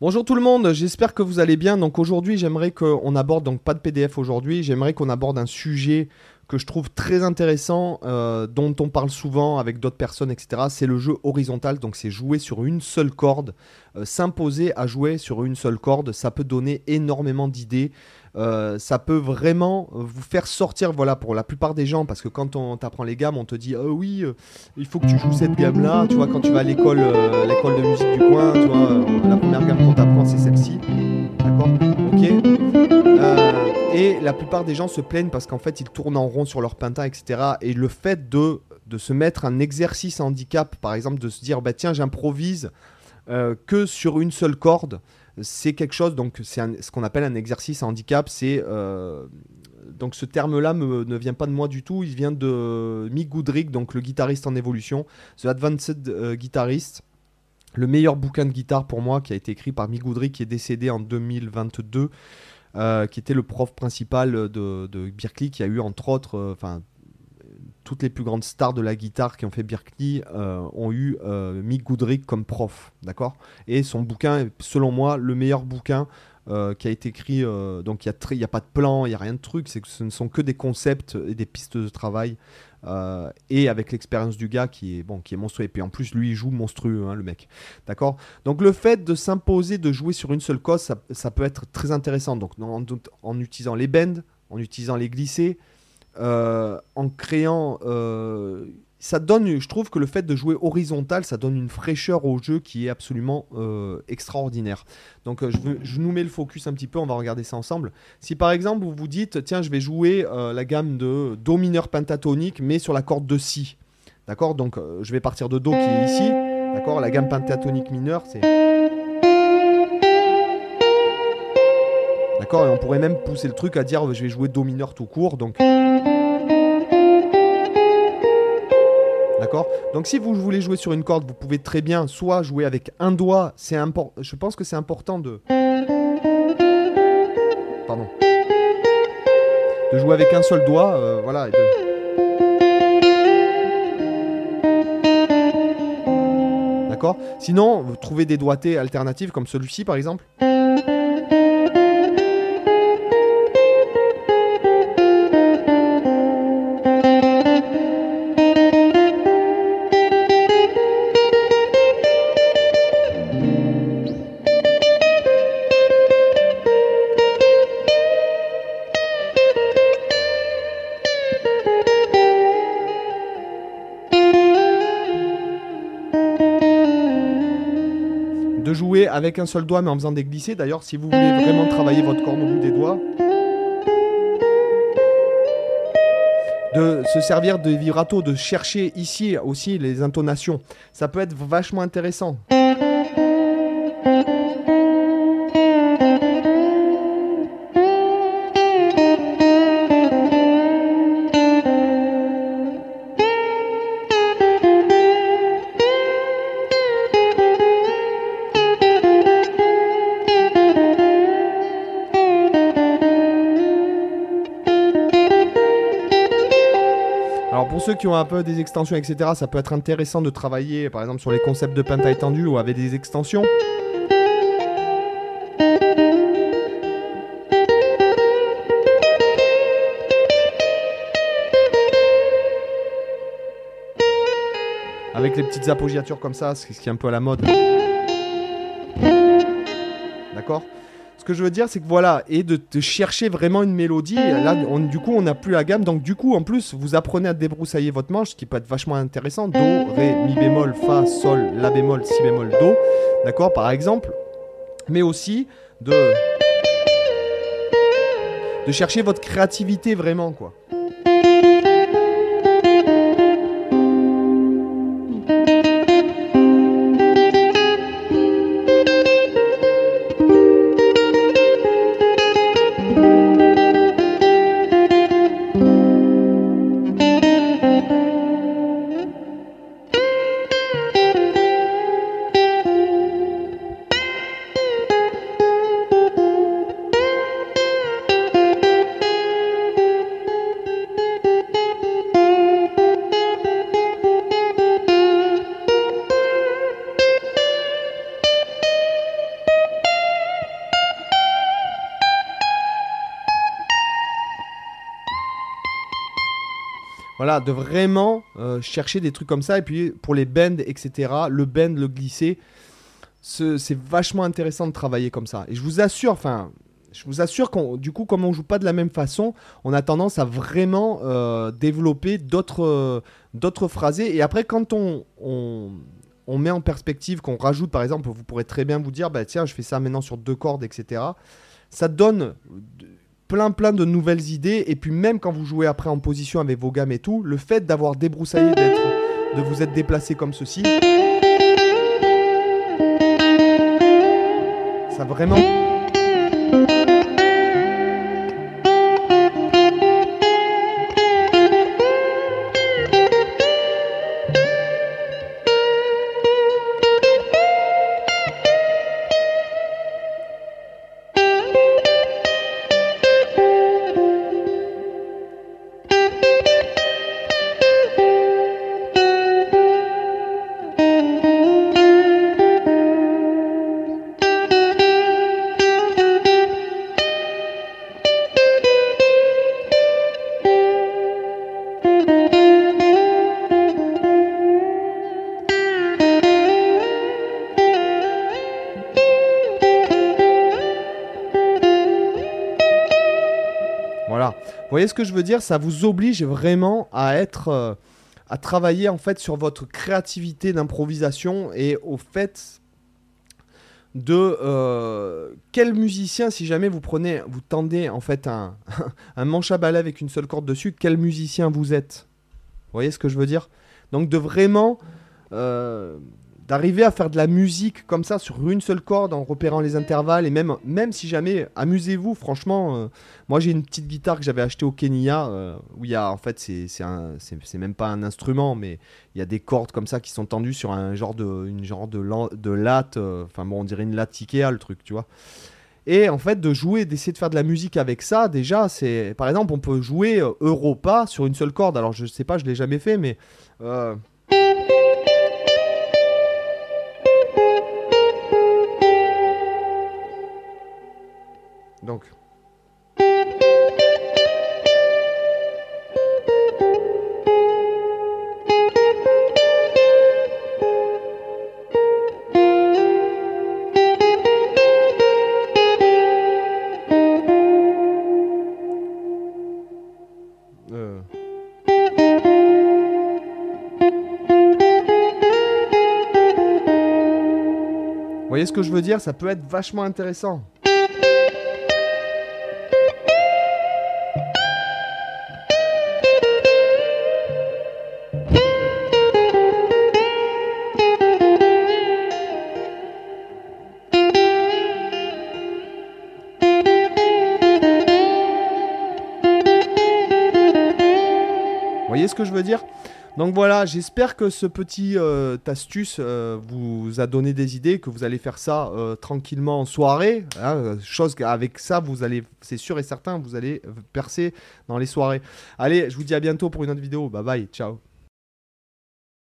Bonjour tout le monde, j'espère que vous allez bien. Donc aujourd'hui, j'aimerais qu'on aborde, donc pas de PDF aujourd'hui, j'aimerais qu'on aborde un sujet que je trouve très intéressant, euh, dont on parle souvent avec d'autres personnes, etc. C'est le jeu horizontal, donc c'est jouer sur une seule corde. Euh, s'imposer à jouer sur une seule corde, ça peut donner énormément d'idées. Euh, ça peut vraiment vous faire sortir, voilà, pour la plupart des gens, parce que quand on t'apprend les gammes, on te dit, oh oui, euh, il faut que tu joues cette gamme-là, tu vois, quand tu vas à l'école, euh, l'école de musique du coin, tu vois, la première gamme qu'on t'apprend, c'est celle-ci, d'accord, ok. et la plupart des gens se plaignent parce qu'en fait, ils tournent en rond sur leur pinta, etc. Et le fait de, de se mettre un exercice handicap, par exemple, de se dire, bah tiens, j'improvise que sur une seule corde, c'est quelque chose, donc c'est ce qu'on appelle un exercice handicap. C'est euh, donc ce terme-là ne vient pas de moi du tout, il vient de Mick Goodrick, donc le guitariste en évolution, The Advanced euh, Guitarist, le meilleur bouquin de guitare pour moi qui a été écrit par Mick Goodrick qui est décédé en 2022. Euh, qui était le prof principal de, de Berkeley, qui a eu entre autres, toutes les plus grandes stars de la guitare qui ont fait Berkeley euh, ont eu euh, Mick Goodrick comme prof, d'accord? Et son bouquin est, selon moi, le meilleur bouquin euh, qui a été écrit. donc il n'y a, pas de plan, il n'y a rien de truc, c'est que ce ne sont que des concepts et des pistes de travail. et avec l'expérience du gars qui est bon, qui monstrueux. Et puis en plus, lui, il joue monstrueux, hein, le mec. D'accord? Donc le fait de s'imposer de jouer sur une seule cause, ça, peut être très intéressant. Donc en, en utilisant les bends, en utilisant les glissés, euh, en créant. Euh, ça donne, je trouve que le fait de jouer horizontal, ça donne une fraîcheur au jeu qui est absolument euh, extraordinaire. Donc je, je, nous mets le focus un petit peu, on va regarder ça ensemble. Si par exemple vous vous dites, tiens, je vais jouer la gamme de Do mineur pentatonique, mais sur la corde de Si. D'accord? Donc je vais partir de Do qui est ici. D'accord? La gamme pentatonique mineure, c'est. D'accord? Et on pourrait même pousser le truc à dire je vais jouer Do mineur tout court. Donc. D'accord Donc si vous voulez jouer sur une corde, vous pouvez très bien soit jouer avec un doigt. C'est important. Je pense que c'est important de. Pardon. De jouer avec un seul doigt. Euh, voilà. D'accord Sinon, vous trouvez des doigtés alternatifs comme celui-ci par exemple. Jouer avec un seul doigt mais en faisant des glissés. D'ailleurs, si vous voulez vraiment travailler votre corne au bout des doigts, de se servir de vibrato, de chercher ici aussi les intonations. Ça peut être vachement intéressant. Ceux qui ont un peu des extensions, etc., ça peut être intéressant de travailler, par exemple, sur les concepts de penta étendu ou avec des extensions. Avec les petites appoggiatures comme ça, ce qui est un peu à la mode. D'accord? Ce que je veux dire, c'est que voilà, et de, chercher vraiment une mélodie. Là, du coup, on n'a plus la gamme. Donc, du coup, en plus, vous apprenez à débroussailler votre manche, ce qui peut être vachement intéressant. Do, Ré, Mi bémol, Fa, Sol, La bémol, Si bémol, Do. D'accord, par exemple. Mais aussi de. de chercher votre créativité vraiment, quoi. Voilà, de vraiment euh, chercher des trucs comme ça. Et puis pour les bends, etc., le bend, le glisser, c'est vachement intéressant de travailler comme ça. Et je vous assure, enfin, je vous assure qu'on, du coup, comme on joue pas de la même façon, on a tendance à vraiment euh, développer d'autres, phrasés. Et après, quand on, on, on met en perspective, qu'on rajoute, par exemple, vous pourrez très bien vous dire, bah tiens, je fais ça maintenant sur deux cordes, etc. Ça donne plein plein de nouvelles idées. Et puis même quand vous jouez après en position avec vos gammes et tout, le fait d'avoir débroussaillé, de vous être déplacé comme ceci, ça vraiment Vous voyez ce que je veux dire? Ça vous oblige vraiment à être. Euh, à travailler en fait sur votre créativité d'improvisation et au fait de euh, quel musicien, si jamais vous prenez, vous tendez en fait un, un manche à balai avec une seule corde dessus, quel musicien vous êtes? Vous voyez ce que je veux dire? Donc de vraiment euh, d'arriver à faire de la musique comme ça sur une seule corde en repérant les intervalles et même, même si jamais amusez-vous franchement euh, moi j'ai une petite guitare que j'avais achetée au Kenya euh, où il y a en fait c'est même pas un instrument mais il y a des cordes comme ça qui sont tendues sur un genre de une genre de, de latte euh, enfin bon on dirait une latte Ikea le truc tu vois. Et en fait de jouer d'essayer de faire de la musique avec ça déjà c'est par exemple on peut jouer Europa sur une seule corde. Alors je sais pas je l'ai jamais fait mais Donc. Euh. Vous voyez ce que je veux dire? Ça peut être vachement intéressant. Je veux dire donc voilà, j'espère que ce petit euh, astuce euh, vous a donné des idées, que vous allez faire ça euh, tranquillement en soirée. Hein, chose qu'avec ça, vous allez, c'est sûr et certain, vous allez percer dans les soirées. Allez, je vous dis à bientôt pour une autre vidéo. Bye bye, ciao.